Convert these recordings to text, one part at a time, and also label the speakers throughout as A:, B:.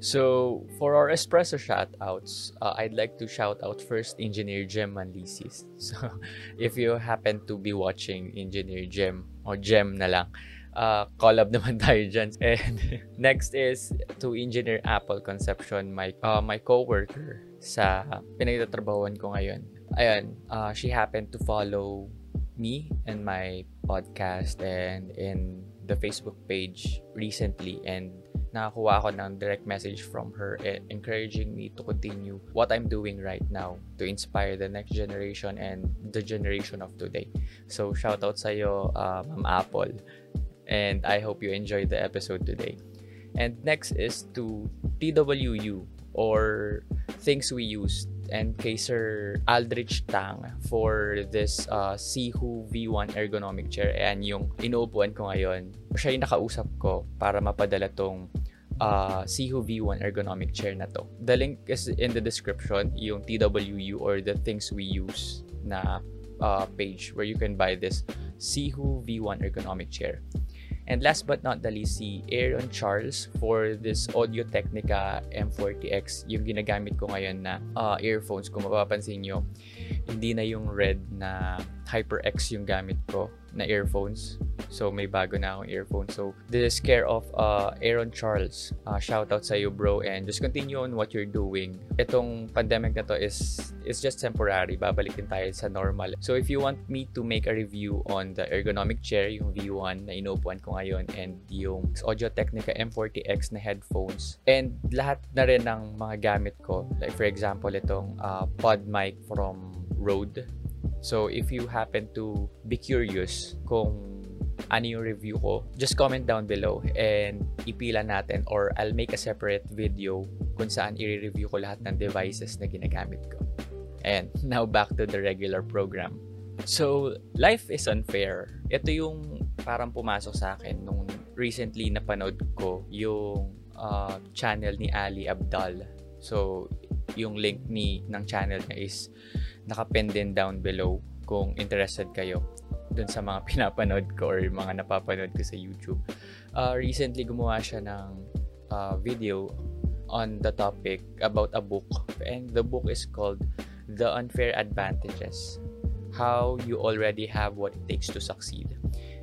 A: So, for our espresso shoutouts, uh, I'd like to shout out first Engineer Jem Manlisis. So, if you happen to be watching Engineer Jem, or Jem na lang, uh, collab naman tayo dyan. And next is to Engineer Apple Conception, my, uh, my co-worker sa pinagtatrabahuan ko ngayon. Ayan, uh, she happened to follow me and my podcast and in the Facebook page recently and nakakuha ako ng direct message from her encouraging me to continue what I'm doing right now to inspire the next generation and the generation of today. So, shout out sa iyo, uh, Ma'am Apple. And I hope you enjoyed the episode today. And next is to TWU or Things We Used and kay Aldrich Tang for this uh, Sihu V1 ergonomic chair. Ayan yung inuupuan ko ngayon. Siya yung nakausap ko para mapadala tong uh, Sihu V1 ergonomic chair na to. The link is in the description, yung TWU or the things we use na uh, page where you can buy this Sihu V1 ergonomic chair. And last but not the least, si Aaron Charles for this Audio Technica M40X, yung ginagamit ko ngayon na uh, earphones. Kung mapapansin nyo, hindi na yung red na HyperX yung gamit ko na earphones. So, may bago na akong earphones. So, this is care of uh, Aaron Charles. Uh, shout out sa you, bro. And just continue on what you're doing. Itong pandemic na to is, is just temporary. Babalik din tayo sa normal. So, if you want me to make a review on the ergonomic chair, yung V1 na inuupuan ko ngayon, and yung Audio Technica M40X na headphones, and lahat na rin ng mga gamit ko, like for example, itong uh, pod mic from Rode So, if you happen to be curious kung ano yung review ko, just comment down below and ipila natin or I'll make a separate video kung saan i-review ko lahat ng devices na ginagamit ko. And now back to the regular program. So, life is unfair. Ito yung parang pumasok sa akin nung recently napanood ko yung uh, channel ni Ali Abdal. So, yung link ni ng channel niya is nakapin down below kung interested kayo dun sa mga pinapanood ko or mga napapanood ko sa YouTube. Uh, recently, gumawa siya ng uh, video on the topic about a book. And the book is called The Unfair Advantages. How You Already Have What It Takes to Succeed.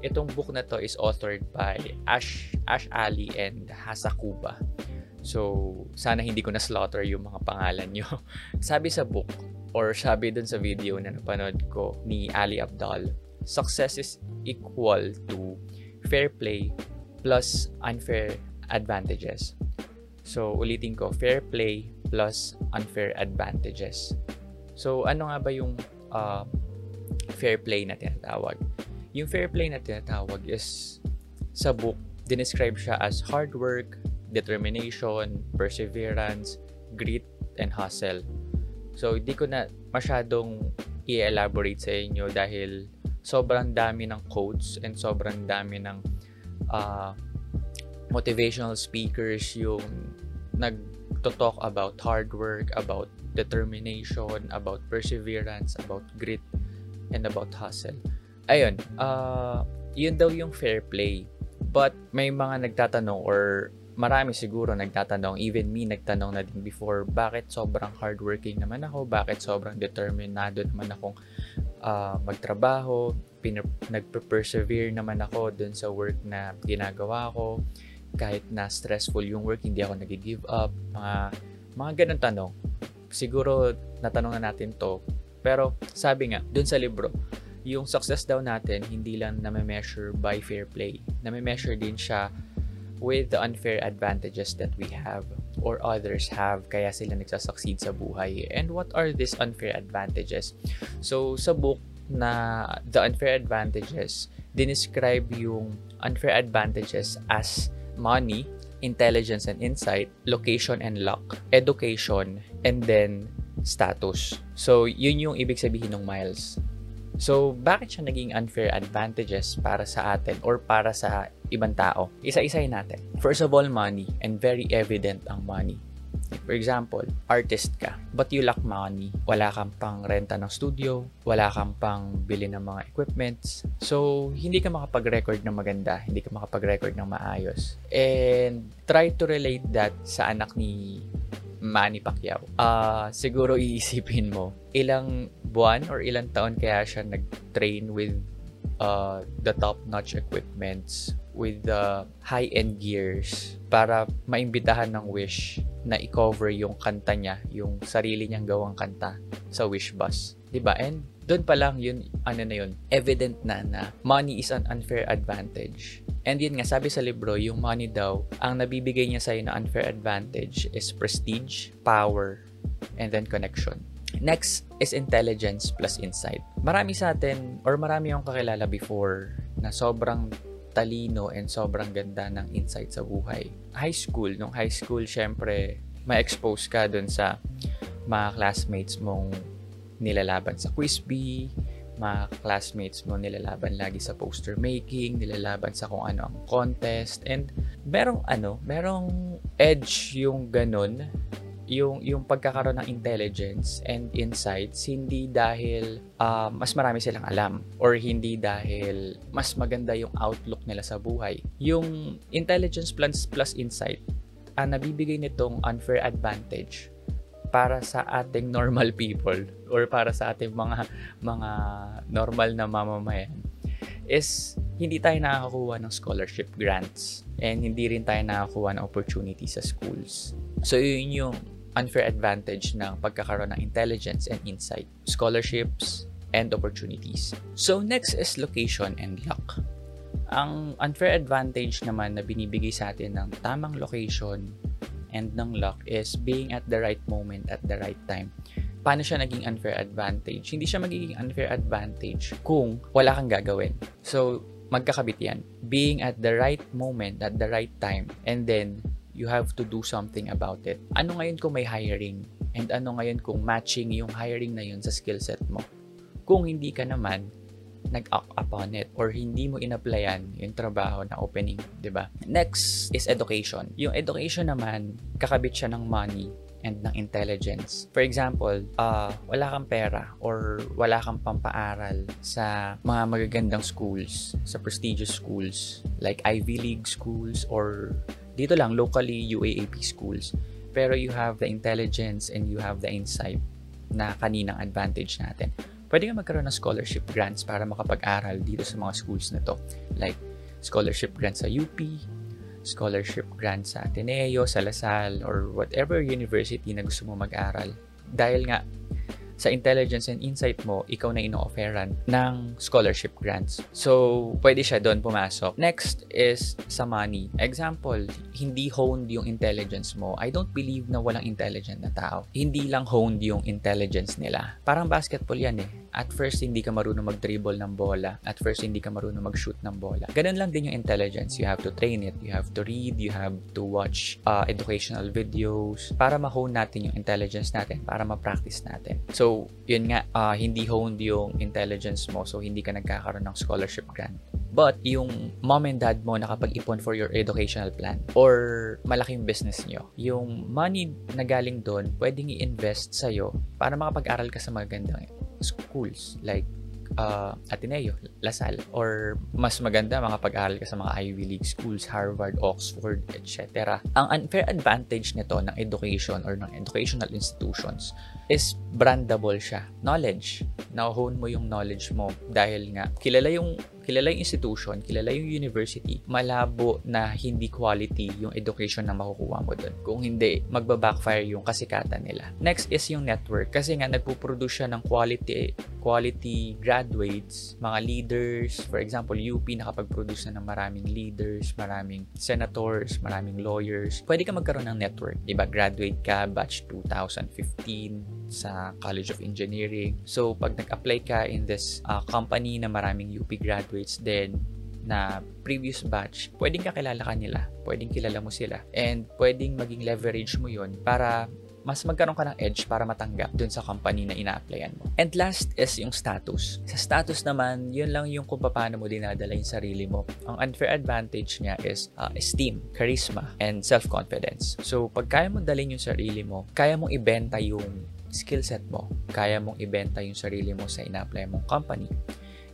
A: Itong book na to is authored by Ash, Ash Ali and Hasakuba. So, sana hindi ko na slaughter yung mga pangalan nyo. Sabi sa book, or sabi dun sa video na napanood ko ni Ali Abdal, success is equal to fair play plus unfair advantages. So, ulitin ko, fair play plus unfair advantages. So, ano nga ba yung uh, fair play na tinatawag? Yung fair play na tinatawag is sa book, dinescribe siya as hard work, determination, perseverance, grit, and hustle. So, hindi ko na masyadong i-elaborate sa inyo dahil sobrang dami ng quotes and sobrang dami ng uh, motivational speakers yung nag-talk about hard work, about determination, about perseverance, about grit, and about hustle. Ayun, uh, yun daw yung fair play. But may mga nagtatanong or marami siguro nagtatanong, even me nagtanong na din before, bakit sobrang hardworking naman ako, bakit sobrang determinado naman akong uh, magtrabaho, nagpe-persevere naman ako dun sa work na ginagawa ko, kahit na stressful yung work, hindi ako nag-give up, mga, mga ganun tanong. Siguro natanong na natin to, pero sabi nga, dun sa libro, yung success daw natin, hindi lang na-measure by fair play. Na-measure din siya with the unfair advantages that we have or others have kaya sila nagsasucceed sa buhay. And what are these unfair advantages? So, sa book na The Unfair Advantages, dinescribe yung unfair advantages as money, intelligence and insight, location and luck, education, and then status. So, yun yung ibig sabihin ng miles. So, bakit siya naging unfair advantages para sa atin or para sa ibang tao? Isa-isahin natin. First of all, money. And very evident ang money. For example, artist ka, but you lack money. Wala kang pang renta ng studio, wala kang pang bili ng mga equipments. So, hindi ka makapag-record ng maganda, hindi ka makapag-record ng maayos. And try to relate that sa anak ni Manny Pacquiao. Uh, siguro iisipin mo, ilang buwan or ilang taon kaya siya nag-train with uh, the top-notch equipments with the high-end gears para maimbitahan ng Wish na i-cover yung kanta niya, yung sarili niyang gawang kanta sa Wish Bus. ba? And doon pa lang yun, ano na yun, evident na na money is an unfair advantage. And yun nga, sabi sa libro, yung money daw, ang nabibigay niya sa'yo na unfair advantage is prestige, power, and then connection. Next is intelligence plus insight. Marami sa atin, or marami yung kakilala before, na sobrang talino and sobrang ganda ng insight sa buhay. High school, nung high school, syempre, ma-expose ka dun sa mga classmates mong nilalaban sa quiz bee, mga classmates mo nilalaban lagi sa poster making, nilalaban sa kung ano ang contest, and merong ano, merong edge yung ganun yung yung pagkakaroon ng intelligence and insights hindi dahil uh, mas marami silang alam or hindi dahil mas maganda yung outlook nila sa buhay. Yung intelligence plus plus insight ang nabibigay nitong unfair advantage para sa ating normal people or para sa ating mga mga normal na mamamayan is hindi tayo nakakakuha ng scholarship grants and hindi rin tayo nakakakuha ng opportunity sa schools. So yun yung unfair advantage ng pagkakaroon ng intelligence and insight, scholarships, and opportunities. So next is location and luck. Ang unfair advantage naman na binibigay sa atin ng tamang location and ng luck is being at the right moment at the right time. Paano siya naging unfair advantage? Hindi siya magiging unfair advantage kung wala kang gagawin. So, magkakabit yan. Being at the right moment at the right time and then you have to do something about it. Ano ngayon kung may hiring? And ano ngayon kung matching yung hiring na yun sa skill set mo? Kung hindi ka naman nag-act upon it or hindi mo inapplyan yung trabaho na opening, 'di ba? Next is education. Yung education naman, kakabit siya ng money and ng intelligence. For example, uh, wala kang pera or wala kang pampaaral sa mga magagandang schools, sa prestigious schools like Ivy League schools or dito lang, locally UAAP schools. Pero you have the intelligence and you have the insight na kaninang advantage natin. Pwede ka magkaroon ng scholarship grants para makapag-aral dito sa mga schools na to. Like, scholarship grants sa UP, scholarship grants sa Ateneo, sa Lasal, or whatever university na gusto mo mag-aral. Dahil nga, sa intelligence and insight mo, ikaw na ino-offeran ng scholarship grants. So, pwede siya doon pumasok. Next is sa money. Example, hindi honed yung intelligence mo. I don't believe na walang intelligent na tao. Hindi lang honed yung intelligence nila. Parang basketball yan eh at first hindi ka marunong mag-dribble ng bola. At first hindi ka marunong mag-shoot ng bola. Ganun lang din yung intelligence. You have to train it. You have to read. You have to watch uh, educational videos para ma-hone natin yung intelligence natin, para ma-practice natin. So, yun nga, uh, hindi honed yung intelligence mo. So, hindi ka nagkakaroon ng scholarship grant. But yung mom and dad mo nakapag-ipon for your educational plan or malaking business nyo, yung money na galing doon, pwedeng i-invest sa'yo para makapag-aral ka sa magandang schools like uh, Ateneo, Lasal, or mas maganda mga pag-aral ka sa mga Ivy League schools, Harvard, Oxford, etc. Ang unfair advantage nito ng education or ng educational institutions is brandable siya. Knowledge. Na-hone mo yung knowledge mo dahil nga kilala yung kilala yung institution, kilala yung university, malabo na hindi quality yung education na makukuha mo doon. Kung hindi, magbabackfire yung kasikatan nila. Next is yung network. Kasi nga, nagpuproduce siya ng quality, quality graduates, mga leaders. For example, UP nakapag-produce na ng maraming leaders, maraming senators, maraming lawyers. Pwede ka magkaroon ng network. Diba? Graduate ka, batch 2015 sa College of Engineering. So, pag nag-apply ka in this uh, company na maraming UP graduates, graduates din na previous batch, pwedeng kakilala ka nila. Pwedeng kilala mo sila. And pwedeng maging leverage mo yon para mas magkaroon ka ng edge para matanggap dun sa company na ina-applyan mo. And last is yung status. Sa status naman, yun lang yung kung paano mo dinadala yung sarili mo. Ang unfair advantage niya is uh, esteem, charisma, and self-confidence. So, pag kaya mo dalhin yung sarili mo, kaya mong ibenta yung skill set mo, kaya mong ibenta yung sarili mo sa ina-apply mong company,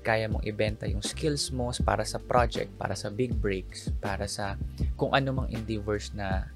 A: kaya mong ibenta yung skills mo para sa project, para sa big breaks, para sa kung ano mang endeavors na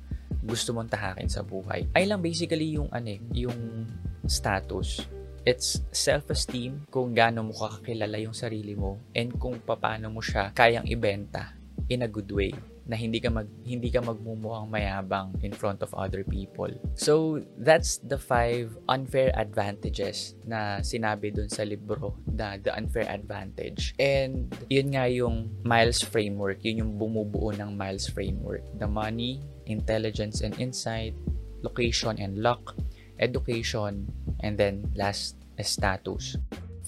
A: gusto mong tahakin sa buhay. Ay lang basically yung ano eh, yung status. It's self-esteem kung gaano mo kakakilala yung sarili mo and kung paano mo siya kayang ibenta in a good way na hindi ka mag hindi ka magmumukhang mayabang in front of other people. So that's the five unfair advantages na sinabi dun sa libro, na the unfair advantage. And yun nga yung Miles framework, yun yung bumubuo ng Miles framework. The money, intelligence and insight, location and luck, education, and then last status.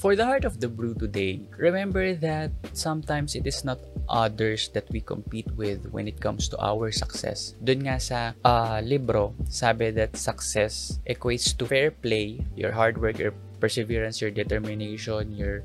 A: For the heart of the brew today, remember that sometimes it is not others that we compete with when it comes to our success. Doon nga sa uh, libro, sabi that success equates to fair play, your hard work, your perseverance, your determination, your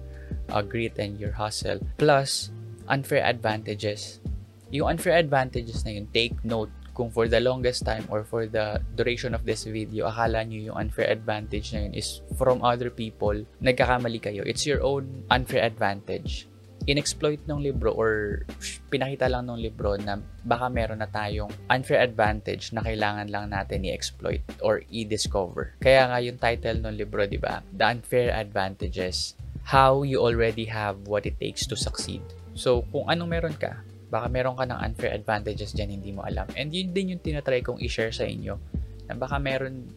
A: uh, grit, and your hustle, plus unfair advantages. Yung unfair advantages na yun, take note kung for the longest time or for the duration of this video, akala nyo yung unfair advantage na yun is from other people, nagkakamali kayo. It's your own unfair advantage. In-exploit ng libro or pinakita lang ng libro na baka meron na tayong unfair advantage na kailangan lang natin i-exploit or i-discover. Kaya nga yung title ng libro, di ba? The Unfair Advantages. How you already have what it takes to succeed. So, kung anong meron ka, baka meron ka ng unfair advantages dyan hindi mo alam. And yun din yung tinatry kong i-share sa inyo na baka meron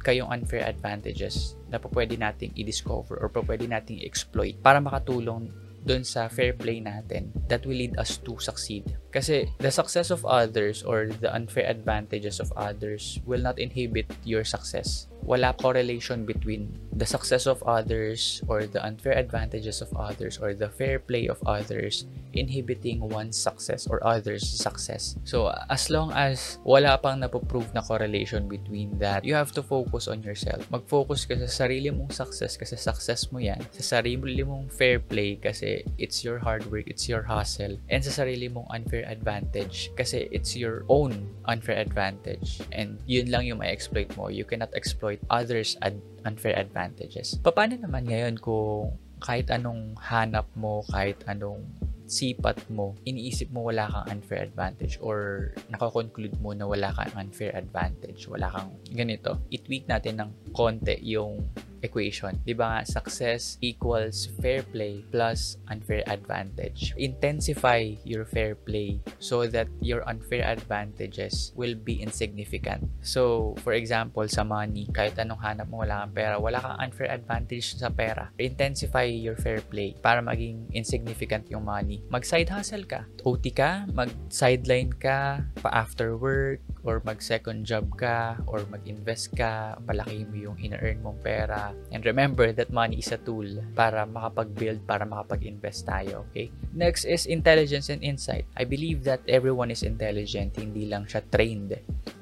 A: kayong unfair advantages na po pwede nating i-discover or po pwede nating i-exploit para makatulong dun sa fair play natin that will lead us to succeed. Kasi the success of others or the unfair advantages of others will not inhibit your success. Wala correlation between the success of others or the unfair advantages of others or the fair play of others inhibiting one's success or others' success. So, as long as wala pang napoprove na correlation between that, you have to focus on yourself. Mag-focus ka sa sarili mong success kasi success mo yan. Sa sarili mong fair play kasi it's your hard work, it's your hustle. And sa sarili mong unfair advantage kasi it's your own unfair advantage. And yun lang yung ma-exploit mo. You cannot exploit others' ad- unfair advantages. Paano naman ngayon kung kahit anong hanap mo, kahit anong sipat mo, iniisip mo wala kang unfair advantage or nakakonclude mo na wala kang unfair advantage, wala kang ganito, i-tweak natin ng konti yung equation. Di ba nga, success equals fair play plus unfair advantage. Intensify your fair play so that your unfair advantages will be insignificant. So, for example, sa money, kahit anong hanap mo, wala kang pera, wala kang unfair advantage sa pera. Intensify your fair play para maging insignificant yung money. Mag-side hustle ka. OT ka, mag-sideline ka, pa-after work, or mag-second job ka, or mag-invest ka, palaki mo yung ina-earn mong pera. And remember that money is a tool para makapag-build, para makapag-invest tayo, okay? Next is intelligence and insight. I believe that everyone is intelligent, hindi lang siya trained.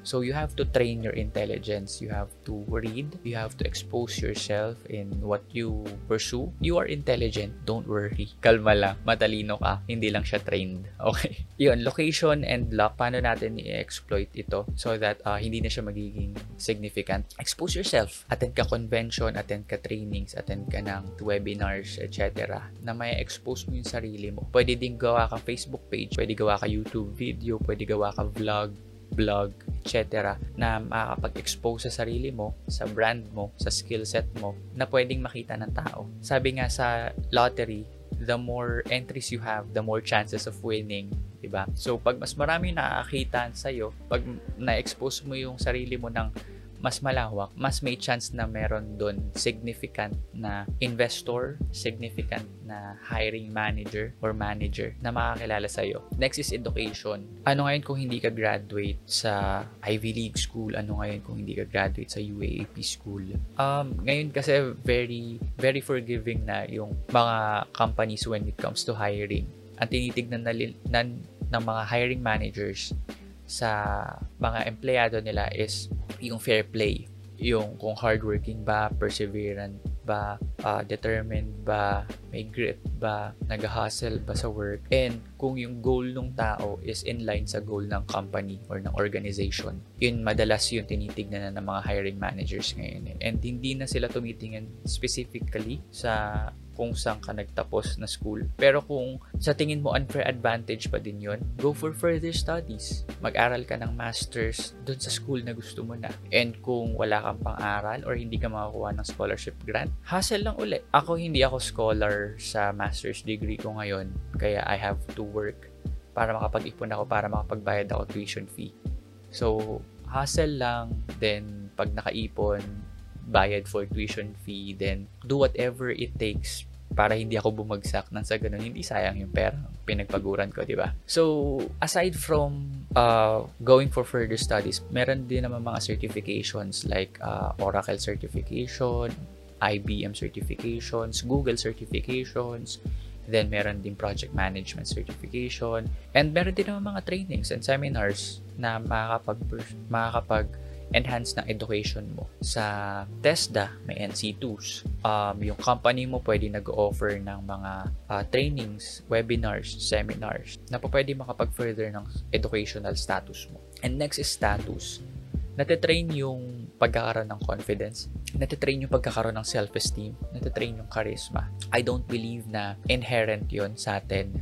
A: So you have to train your intelligence. You have to read. You have to expose yourself in what you pursue. You are intelligent. Don't worry. Kalma lang. Matalino ka. Hindi lang siya trained. Okay. Yun, location and luck. Paano natin i-exploit ito so that uh, hindi na siya magiging significant. Expose yourself. Attend ka convention, attend ka trainings, attend ka ng webinars, etc. Na may expose mo yung sarili mo. Pwede din gawa ka Facebook page, pwede gawa ka YouTube video, pwede gawa ka vlog, blog, etc. na makakapag-expose sa sarili mo, sa brand mo, sa skill set mo na pwedeng makita ng tao. Sabi nga sa lottery, the more entries you have, the more chances of winning, 'di ba? So pag mas marami nakakita sa iyo, pag na-expose mo yung sarili mo ng mas malawak, mas may chance na meron doon significant na investor, significant na hiring manager or manager na makakilala sa iyo. Next is education. Ano ngayon kung hindi ka graduate sa Ivy League school? Ano ngayon kung hindi ka graduate sa UAAP school? Um, ngayon kasi very, very forgiving na yung mga companies when it comes to hiring. Ang tinitignan na, na ng mga hiring managers sa mga empleyado nila is yung fair play. yung kung hardworking ba, perseverant ba, uh, determined ba, may grit ba, nag-hustle ba sa work, and kung yung goal ng tao is in line sa goal ng company or ng organization. Yun madalas yung tinitignan na ng mga hiring managers ngayon. Eh. And hindi na sila tumitingin specifically sa kung saan ka nagtapos na school. Pero kung sa tingin mo unfair advantage pa din yon go for further studies. Mag-aral ka ng master's dun sa school na gusto mo na. And kung wala kang pang-aral or hindi ka makakuha ng scholarship grant, hassle lang uli. Ako hindi ako scholar sa master's degree ko ngayon, kaya I have to work para makapag-ipon ako para makapagbayad ako tuition fee. So, hassle lang. Then, pag nakaipon, bayad for tuition fee, then do whatever it takes para hindi ako bumagsak nang sa ganun hindi sayang yung pera pinagpaguran ko, di ba? So, aside from uh, going for further studies, meron din naman mga certifications like uh, Oracle certification, IBM certifications, Google certifications, then meron din project management certification, and meron din naman mga trainings and seminars na makakapag, makakapag enhance ng education mo. Sa TESDA, may NC2s. Um, yung company mo pwede nag-offer ng mga uh, trainings, webinars, seminars na po pwede makapag-further ng educational status mo. And next is status. Natitrain yung pagkakaroon ng confidence, natitrain yung pagkakaroon ng self-esteem, natitrain yung charisma. I don't believe na inherent yon sa atin.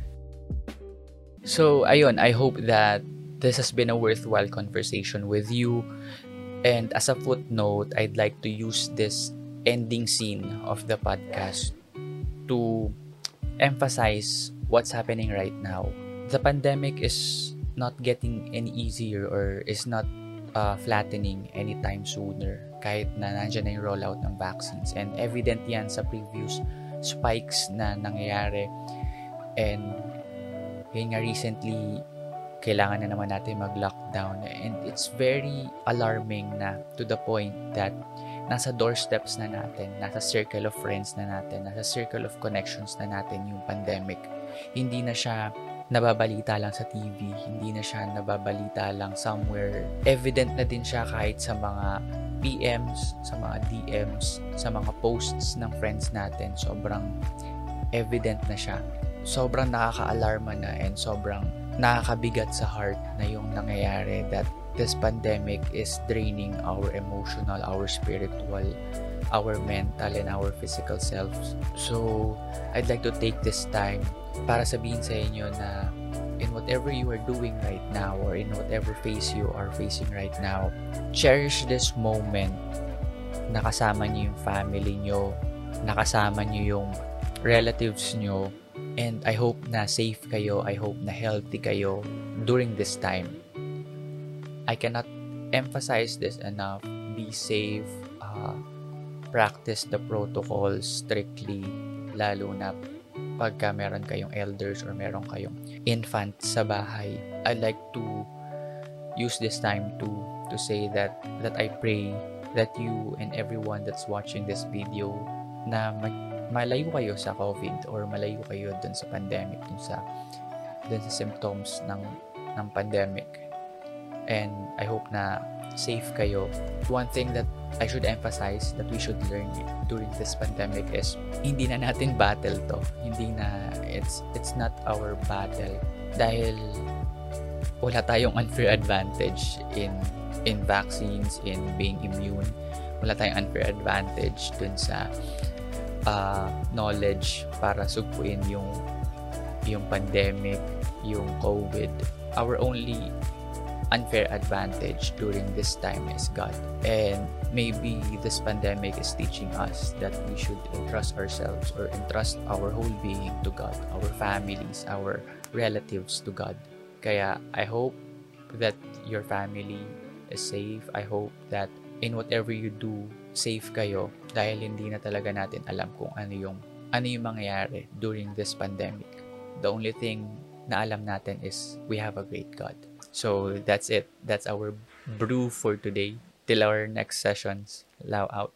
A: So, ayun, I hope that this has been a worthwhile conversation with you. And as a footnote, I'd like to use this ending scene of the podcast to emphasize what's happening right now. The pandemic is not getting any easier or is not uh, flattening anytime sooner kahit na nandiyan na yung rollout ng vaccines. And evident yan sa previous spikes na nangyayari. And yun nga recently, kailangan na naman natin mag-lockdown. And it's very alarming na to the point that nasa doorsteps na natin, nasa circle of friends na natin, nasa circle of connections na natin yung pandemic. Hindi na siya nababalita lang sa TV, hindi na siya nababalita lang somewhere. Evident na din siya kahit sa mga PMs, sa mga DMs, sa mga posts ng friends natin. Sobrang evident na siya. Sobrang nakaka-alarma na and sobrang nakakabigat sa heart na yung nangyayari that this pandemic is draining our emotional, our spiritual, our mental, and our physical selves. So, I'd like to take this time para sabihin sa inyo na in whatever you are doing right now or in whatever phase you are facing right now, cherish this moment nakasama niyo yung family niyo, nakasama niyo yung relatives niyo, And I hope na safe kayo. I hope na healthy kayo during this time. I cannot emphasize this enough. Be safe. Uh, practice the protocols strictly. Lalo na pagka meron kayong elders or meron kayong infant sa bahay. I'd like to use this time to to say that that I pray that you and everyone that's watching this video na mag malayo kayo sa COVID or malayo kayo dun sa pandemic, dun sa, dun sa symptoms ng, ng pandemic. And I hope na safe kayo. One thing that I should emphasize that we should learn during this pandemic is hindi na natin battle to. Hindi na, it's, it's not our battle. Dahil wala tayong unfair advantage in in vaccines, in being immune. Wala tayong unfair advantage dun sa uh, knowledge para sugpuin yung yung pandemic, yung COVID. Our only unfair advantage during this time is God. And maybe this pandemic is teaching us that we should entrust ourselves or entrust our whole being to God, our families, our relatives to God. Kaya I hope that your family is safe. I hope that in whatever you do, safe kayo dahil hindi na talaga natin alam kung ano yung ano yung mangyayari during this pandemic. The only thing na alam natin is we have a great God. So that's it. That's our brew for today. Till our next sessions. Lao out.